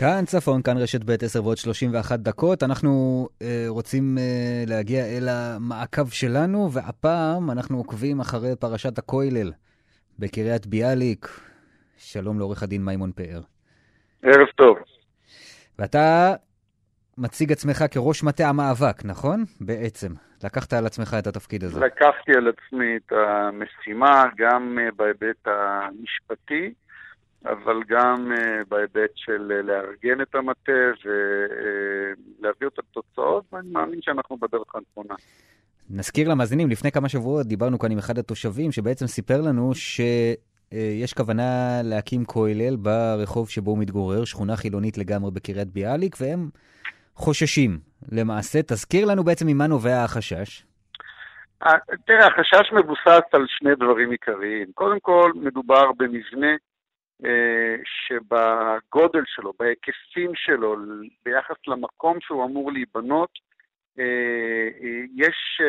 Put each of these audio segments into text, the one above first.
כאן צפון, כאן רשת ב' 10 ועוד 31 דקות. אנחנו אה, רוצים אה, להגיע אל המעקב שלנו, והפעם אנחנו עוקבים אחרי פרשת הכוילל בקריית ביאליק. שלום לעורך הדין מימון פאר. ערב טוב. ואתה מציג עצמך כראש מטה המאבק, נכון? בעצם. לקחת על עצמך את התפקיד הזה. לקחתי על עצמי את המשימה, גם אה, בהיבט המשפטי. אבל גם uh, בהיבט של uh, לארגן את המטה ולהביא uh, אותם לתוצאות, ואני מאמין שאנחנו בדרך הנכונה. נזכיר למאזינים, לפני כמה שבועות דיברנו כאן עם אחד התושבים, שבעצם סיפר לנו שיש כוונה להקים כולל ברחוב שבו הוא מתגורר, שכונה חילונית לגמרי בקריית ביאליק, והם חוששים. למעשה, תזכיר לנו בעצם ממה נובע החשש. תראה, החשש מבוסס על שני דברים עיקריים. קודם כל, מדובר במבנה אה, שבגודל שלו, בהיקפים שלו, ביחס למקום שהוא אמור להיבנות, אה, אה, יש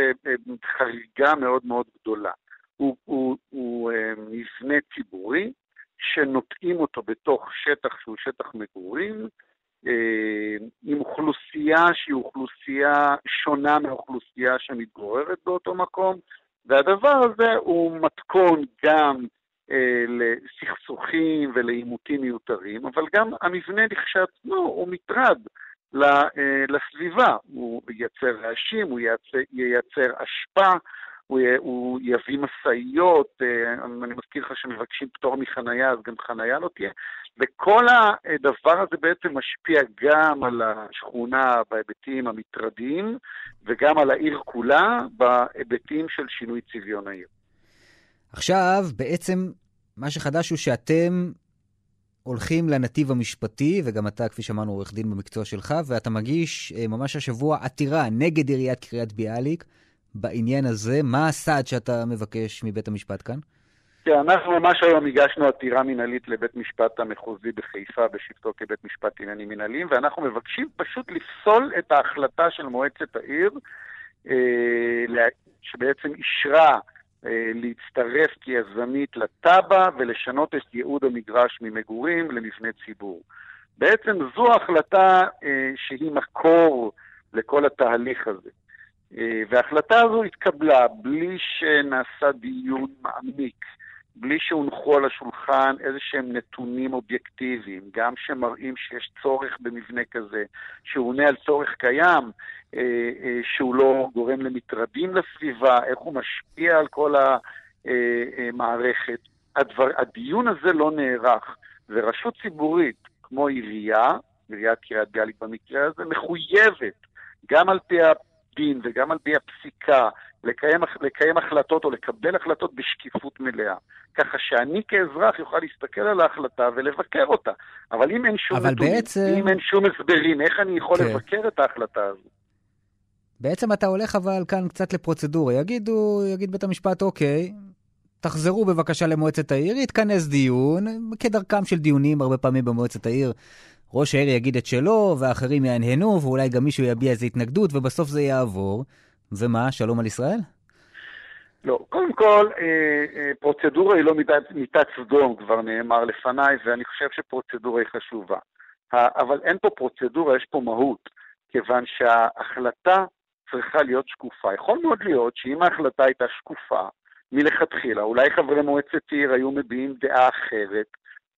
חריגה מאוד מאוד גדולה. הוא, הוא, הוא מבנה ציבורי שנוטעים אותו בתוך שטח שהוא שטח מגורים, עם אוכלוסייה שהיא אוכלוסייה שונה מהאוכלוסייה שמתגוררת באותו מקום, והדבר הזה הוא מתכון גם אה, לסכסוכים ולעימותים מיותרים, אבל גם המבנה לכשעצמו הוא מטרד אה, לסביבה. הוא ייצר רעשים, הוא ייצר, ייצר אשפה, הוא, הוא יביא משאיות, אה, אני מזכיר לך שמבקשים פטור מחנייה, אז גם חנייה לא תהיה. וכל הדבר הזה בעצם משפיע גם על השכונה בהיבטים המטרדיים, וגם על העיר כולה בהיבטים של שינוי צביון העיר. עכשיו, בעצם, מה שחדש הוא שאתם הולכים לנתיב המשפטי, וגם אתה, כפי שאמרנו, עורך דין במקצוע שלך, ואתה מגיש אה, ממש השבוע עתירה נגד עיריית קריית ביאליק בעניין הזה. מה הסעד שאתה מבקש מבית המשפט כאן? כן, אנחנו ממש היום הגשנו עתירה מינהלית לבית משפט המחוזי בחיפה בשבתו כבית משפט עניינים מינהליים, ואנחנו מבקשים פשוט לפסול את ההחלטה של מועצת העיר, אה, שבעצם אישרה להצטרף כיזמית לתב"ע ולשנות את ייעוד המגרש ממגורים למבנה ציבור. בעצם זו החלטה אה, שהיא מקור לכל התהליך הזה. אה, וההחלטה הזו התקבלה בלי שנעשה דיון מעמיק, בלי שהונחו על השולחן איזה שהם נתונים אובייקטיביים, גם שמראים שיש צורך במבנה כזה, שהוא עונה על צורך קיים, אה, אה, שהוא לא גורם למטרדים לסביבה, איך הוא משפיע על כל המערכת. הדבר, הדיון הזה לא נערך, ורשות ציבורית כמו עירייה, עיריית קריית ביאליק במקרה הזה, מחויבת, גם על פי הדין וגם על פי הפסיקה, לקיים, לקיים החלטות או לקבל החלטות בשקיפות מלאה. ככה שאני כאזרח יוכל להסתכל על ההחלטה ולבקר אותה. אבל אם אין שום נתונים, בעצם... אם אין שום הסברים, איך אני יכול כן. לבקר את ההחלטה הזו? בעצם אתה הולך אבל כאן קצת לפרוצדורה. יגידו, יגיד בית המשפט, אוקיי, תחזרו בבקשה למועצת העיר, יתכנס דיון, כדרכם של דיונים הרבה פעמים במועצת העיר. ראש העיר יגיד את שלו, ואחרים יהנהנו, ואולי גם מישהו יביע איזו התנגדות, ובסוף זה יעבור. ומה, שלום על ישראל? לא, קודם כל, אה, אה, פרוצדורה היא לא מיטת, מיטת סדום, כבר נאמר לפניי, ואני חושב שפרוצדורה היא חשובה. אבל אין פה פרוצדורה, יש פה מהות, כיוון שההחלטה צריכה להיות שקופה. יכול מאוד להיות שאם ההחלטה הייתה שקופה מלכתחילה, אולי חברי מועצת עיר היו מביעים דעה אחרת,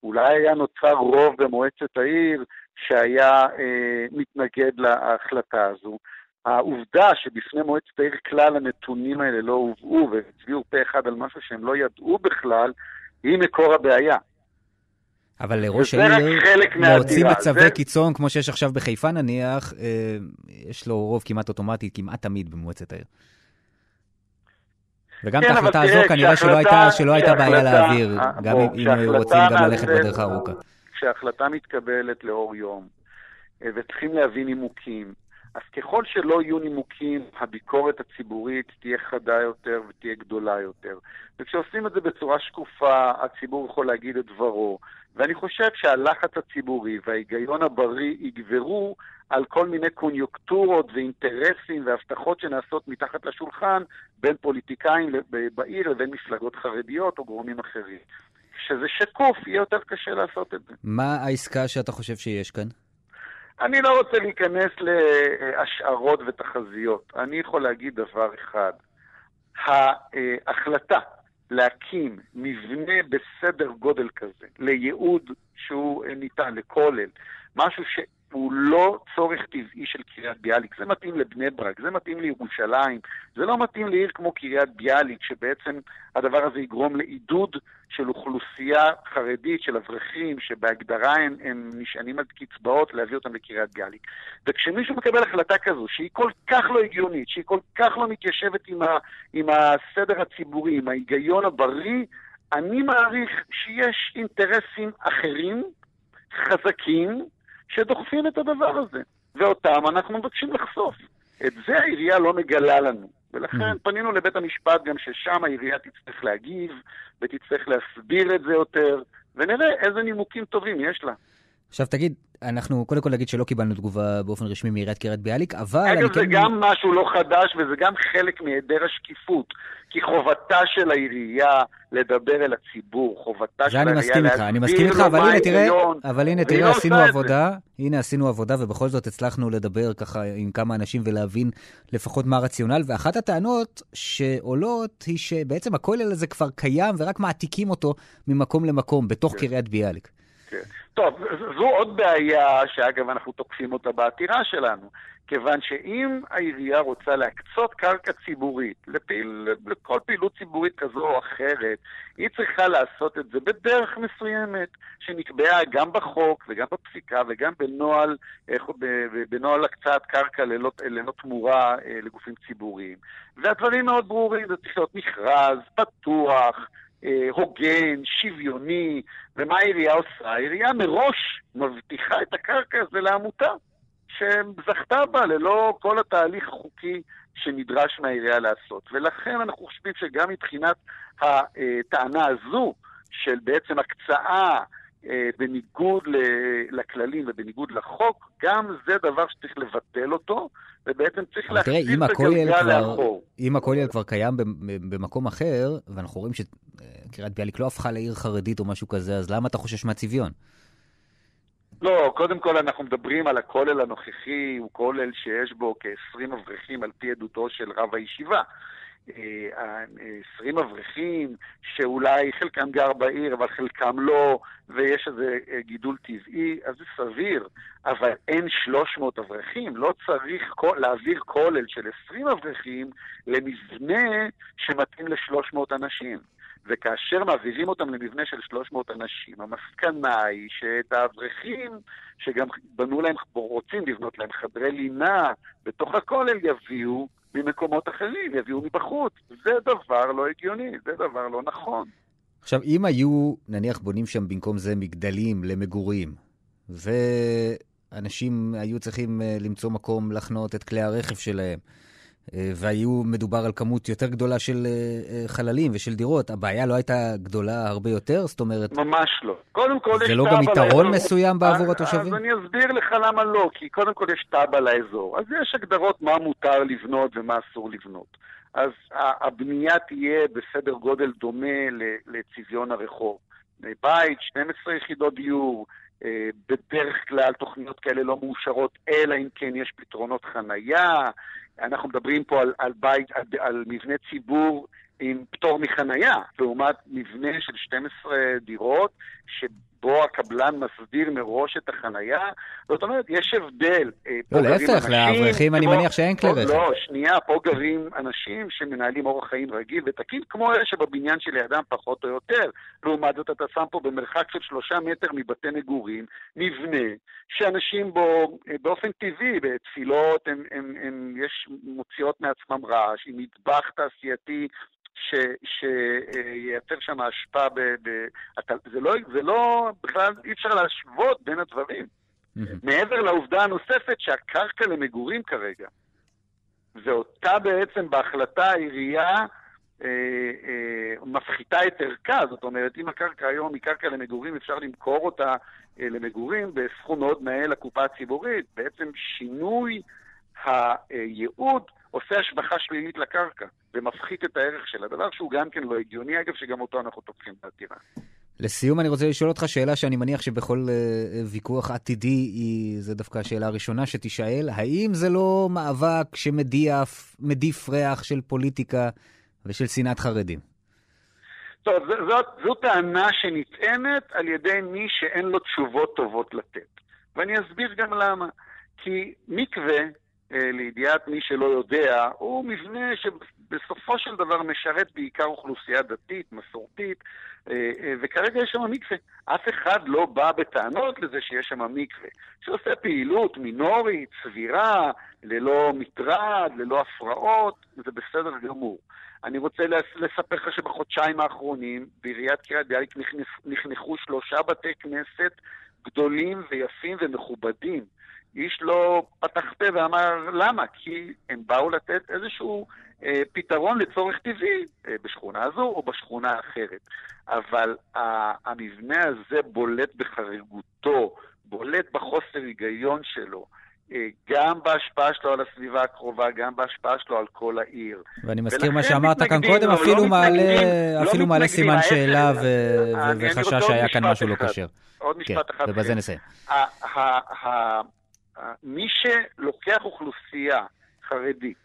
אולי היה נוצר רוב במועצת העיר שהיה אה, מתנגד להחלטה הזו. העובדה שבפני מועצת העיר כלל הנתונים האלה לא הובאו והצביעו פה אחד על משהו שהם לא ידעו בכלל, היא מקור הבעיה. אבל לראש העיר להוציא מצבי זה... קיצון, כמו שיש עכשיו בחיפה נניח, אה, יש לו רוב כמעט אוטומטי, כמעט תמיד במועצת העיר. וגם כן, את ההחלטה הזו כנראה שלא הייתה, שלא הייתה בעיה להעביר, גם אם היו רוצים גם ללכת בדרך הארוכה. כשההחלטה מתקבלת לאור יום, אה, וצריכים להביא נימוקים, אז ככל שלא יהיו נימוקים, הביקורת הציבורית תהיה חדה יותר ותהיה גדולה יותר. וכשעושים את זה בצורה שקופה, הציבור יכול להגיד את דברו. ואני חושב שהלחץ הציבורי וההיגיון הבריא יגברו על כל מיני קוניוקטורות ואינטרסים והבטחות שנעשות מתחת לשולחן בין פוליטיקאים בעיר לבין מפלגות חרדיות או גורמים אחרים. שזה שקוף, יהיה יותר קשה לעשות את זה. מה העסקה שאתה חושב שיש כאן? אני לא רוצה להיכנס להשערות ותחזיות. אני יכול להגיד דבר אחד. ההחלטה להקים מבנה בסדר גודל כזה, לייעוד שהוא ניתן, לכולל, משהו ש... הוא לא צורך טבעי של קריית ביאליק. זה מתאים לבני ברק, זה מתאים לירושלים, זה לא מתאים לעיר כמו קריית ביאליק, שבעצם הדבר הזה יגרום לעידוד של אוכלוסייה חרדית, של אברכים, שבהגדרה הם, הם נשענים על קצבאות, להביא אותם לקריית ביאליק. וכשמישהו מקבל החלטה כזו, שהיא כל כך לא הגיונית, שהיא כל כך לא מתיישבת עם, ה, עם הסדר הציבורי, עם ההיגיון הבריא, אני מעריך שיש אינטרסים אחרים, חזקים, שדוחפים את הדבר הזה, ואותם אנחנו מבקשים לחשוף. את זה העירייה לא מגלה לנו. ולכן mm. פנינו לבית המשפט גם ששם העירייה תצטרך להגיב, ותצטרך להסביר את זה יותר, ונראה איזה נימוקים טובים יש לה. עכשיו תגיד, אנחנו קודם כל נגיד שלא קיבלנו תגובה באופן רשמי מעיריית קריית ביאליק, אבל... אגב, זה כן... גם משהו לא חדש, וזה גם חלק מהיעדר השקיפות. כי חובתה של העירייה לדבר אל הציבור, חובתה של העירייה להסביר לו מה ההיגיון. אני מסכים איתך, אבל הנה תראה, אבל הנה תראה, עשינו עבודה, הנה עשינו עבודה, ובכל זאת הצלחנו לדבר ככה עם כמה אנשים ולהבין לפחות מה הרציונל, ואחת הטענות שעולות היא שבעצם הכולל הזה כבר קיים, ורק מעתיקים אותו ממקום למקום, בתוך כן. קריית ביאליק. כן. טוב, זו עוד בעיה שאגב אנחנו תוקפים אותה בעתירה שלנו, כיוון שאם העירייה רוצה להקצות קרקע ציבורית לפעיל, לכל פעילות ציבורית כזו או אחרת, היא צריכה לעשות את זה בדרך מסוימת, שנקבעה גם בחוק וגם בפסיקה וגם בנוהל, בנוהל הקצאת קרקע ללא, ללא תמורה אה, לגופים ציבוריים. והדברים מאוד ברורים, זה צריך להיות מכרז, פתוח, אה, הוגן, שוויוני, ומה העירייה עושה? העירייה מראש מבטיחה את הקרקע הזה לעמותה, שזכתה בה ללא כל התהליך החוקי שנדרש מהעירייה לעשות. ולכן אנחנו חושבים שגם מבחינת הטענה הזו, של בעצם הקצאה אה, בניגוד לכללים ובניגוד לחוק, גם זה דבר שצריך לבטל אותו, ובעצם צריך להחזיר את הגלגל לאחור. אם הכולל כבר קיים במקום אחר, ואנחנו רואים שקריית ביאליק לא הפכה לעיר חרדית או משהו כזה, אז למה אתה חושש מהצביון? לא, קודם כל אנחנו מדברים על הכולל הנוכחי, הוא כולל שיש בו כ-20 אברכים על פי עדותו של רב הישיבה. 20 אברכים, שאולי חלקם גר בעיר, אבל חלקם לא, ויש איזה אה, גידול טבעי, אז זה סביר. אבל אין 300 אברכים, לא צריך להעביר כולל של 20 אברכים למבנה שמתאים ל-300 אנשים. וכאשר מעבירים אותם למבנה של 300 אנשים, המסקנה היא שאת האברכים, שגם בנו להם, רוצים לבנות להם חדרי לינה בתוך הכולל, יביאו ממקומות אחרים, יביאו מבחוץ. זה דבר לא הגיוני, זה דבר לא נכון. עכשיו, אם היו, נניח, בונים שם במקום זה מגדלים למגורים, ואנשים היו צריכים אה, למצוא מקום לחנות את כלי הרכב שלהם, והיו מדובר על כמות יותר גדולה של אה, אה, חללים ושל דירות, הבעיה לא הייתה גדולה הרבה יותר? זאת אומרת... ממש לא. קודם כל יש תב"ע לאזור. זה לא גם יתרון מסוים בעבור התושבים? אז אני אסביר לך למה לא, כי קודם כל יש תב"ע לאזור. אז יש הגדרות מה מותר לבנות ומה אסור לבנות. אז הבנייה תהיה בסדר גודל דומה לצביון הרחוב. בית, 12 יחידות דיור, בדרך כלל תוכניות כאלה לא מאושרות, אלא אם כן יש פתרונות חנייה, אנחנו מדברים פה על, על בית, על, על מבנה ציבור עם פטור מחנייה, לעומת מבנה של 12 דירות, שבו הקבלן מסדיר מראש את החנייה. זאת אומרת, יש הבדל. אה, לא, להפך, לאברכים אני מניח שאין כלי רכב. לא, שנייה, פה גרים אנשים שמנהלים אורח חיים רגיל ותקין, כמו אלה שבבניין שלידם פחות או יותר. לעומת זאת, אתה שם פה במרחק של שלושה מטר מבתי מגורים, מבנה, שאנשים בו, אה, באופן טבעי, בתפילות, הם, הם, הם, יש מוציאות מעצמם רעש, עם מטבח תעשייתי שייצר שם השפעה, ב, ב, זה, לא, זה לא, בכלל אי אפשר להשוות בין הדברים. מעבר לעובדה הנוספת שהקרקע למגורים כרגע, ואותה בעצם בהחלטה העירייה אה, אה, מפחיתה את ערכה, זאת אומרת, אם הקרקע היום היא קרקע למגורים, אפשר למכור אותה אה, למגורים בסכום מאוד נאה לקופה הציבורית. בעצם שינוי הייעוד עושה השבחה שלילית לקרקע ומפחית את הערך שלה, דבר שהוא גם כן לא הגיוני, אגב, שגם אותו אנחנו תוקפים בעתירה. לסיום אני רוצה לשאול אותך שאלה שאני מניח שבכל uh, ויכוח עתידי היא, זה דווקא השאלה הראשונה שתישאל, האם זה לא מאבק שמדיף ריח של פוליטיקה ושל שנאת חרדים? טוב, זאת, זו טענה שנטענת על ידי מי שאין לו תשובות טובות לתת. ואני אסביר גם למה. כי מקווה, לידיעת מי שלא יודע, הוא מבנה שבסופו של דבר משרת בעיקר אוכלוסייה דתית, מסורתית, אה, אה, וכרגע יש שם מקווה. אף אחד לא בא בטענות לזה שיש שם מקווה, שעושה פעילות מינורית, סבירה, ללא מטרד, ללא הפרעות, זה בסדר גמור. אני רוצה לספר לך שבחודשיים האחרונים בעיריית קריית ביאליק נחנכו שלושה בתי כנסת גדולים ויפים ומכובדים. איש לא פתח פה ואמר למה, כי הם באו לתת איזשהו אה, פתרון לצורך טבעי אה, בשכונה הזו או בשכונה האחרת. אבל אה, המבנה הזה בולט בחריגותו, בולט בחוסר היגיון שלו. אה, גם בהשפעה שלו על הסביבה הקרובה, גם בהשפעה שלו על כל העיר. ואני מזכיר מה שאמרת כאן קודם, לא, אפילו לא מעלה, לא אפילו מעלה סימן שאלה ו... וחשש שהיה כאן משהו לא כשר. עוד כן, משפט אחד. ובזה נסיים. מי שלוקח אוכלוסייה חרדית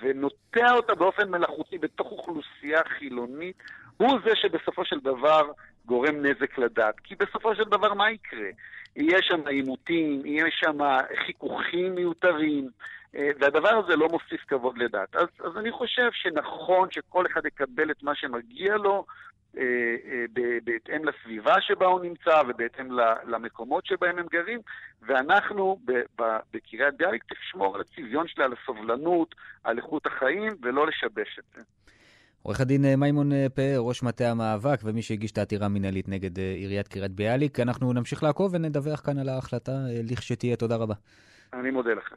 ונוטע אותה באופן מלאכותי בתוך אוכלוסייה חילונית, הוא זה שבסופו של דבר גורם נזק לדת. כי בסופו של דבר מה יקרה? יהיה שם עימותים, יהיה שם חיכוכים מיותרים, אה, והדבר הזה לא מוסיף כבוד לדת. אז, אז אני חושב שנכון שכל אחד יקבל את מה שמגיע לו, בהתאם לסביבה שבה הוא נמצא ובהתאם למקומות שבהם הם גרים, ואנחנו בקריית ביאליק תשמור על הצביון שלה, על הסובלנות, על איכות החיים, ולא לשבש את זה. עורך הדין אה, מימון פאר, ראש מטה המאבק ומי שהגיש את העתירה המינהלית נגד עיריית קריית ביאליק. אנחנו נמשיך לעקוב ונדווח כאן על ההחלטה לכשתהיה. תודה רבה. אני מודה לך.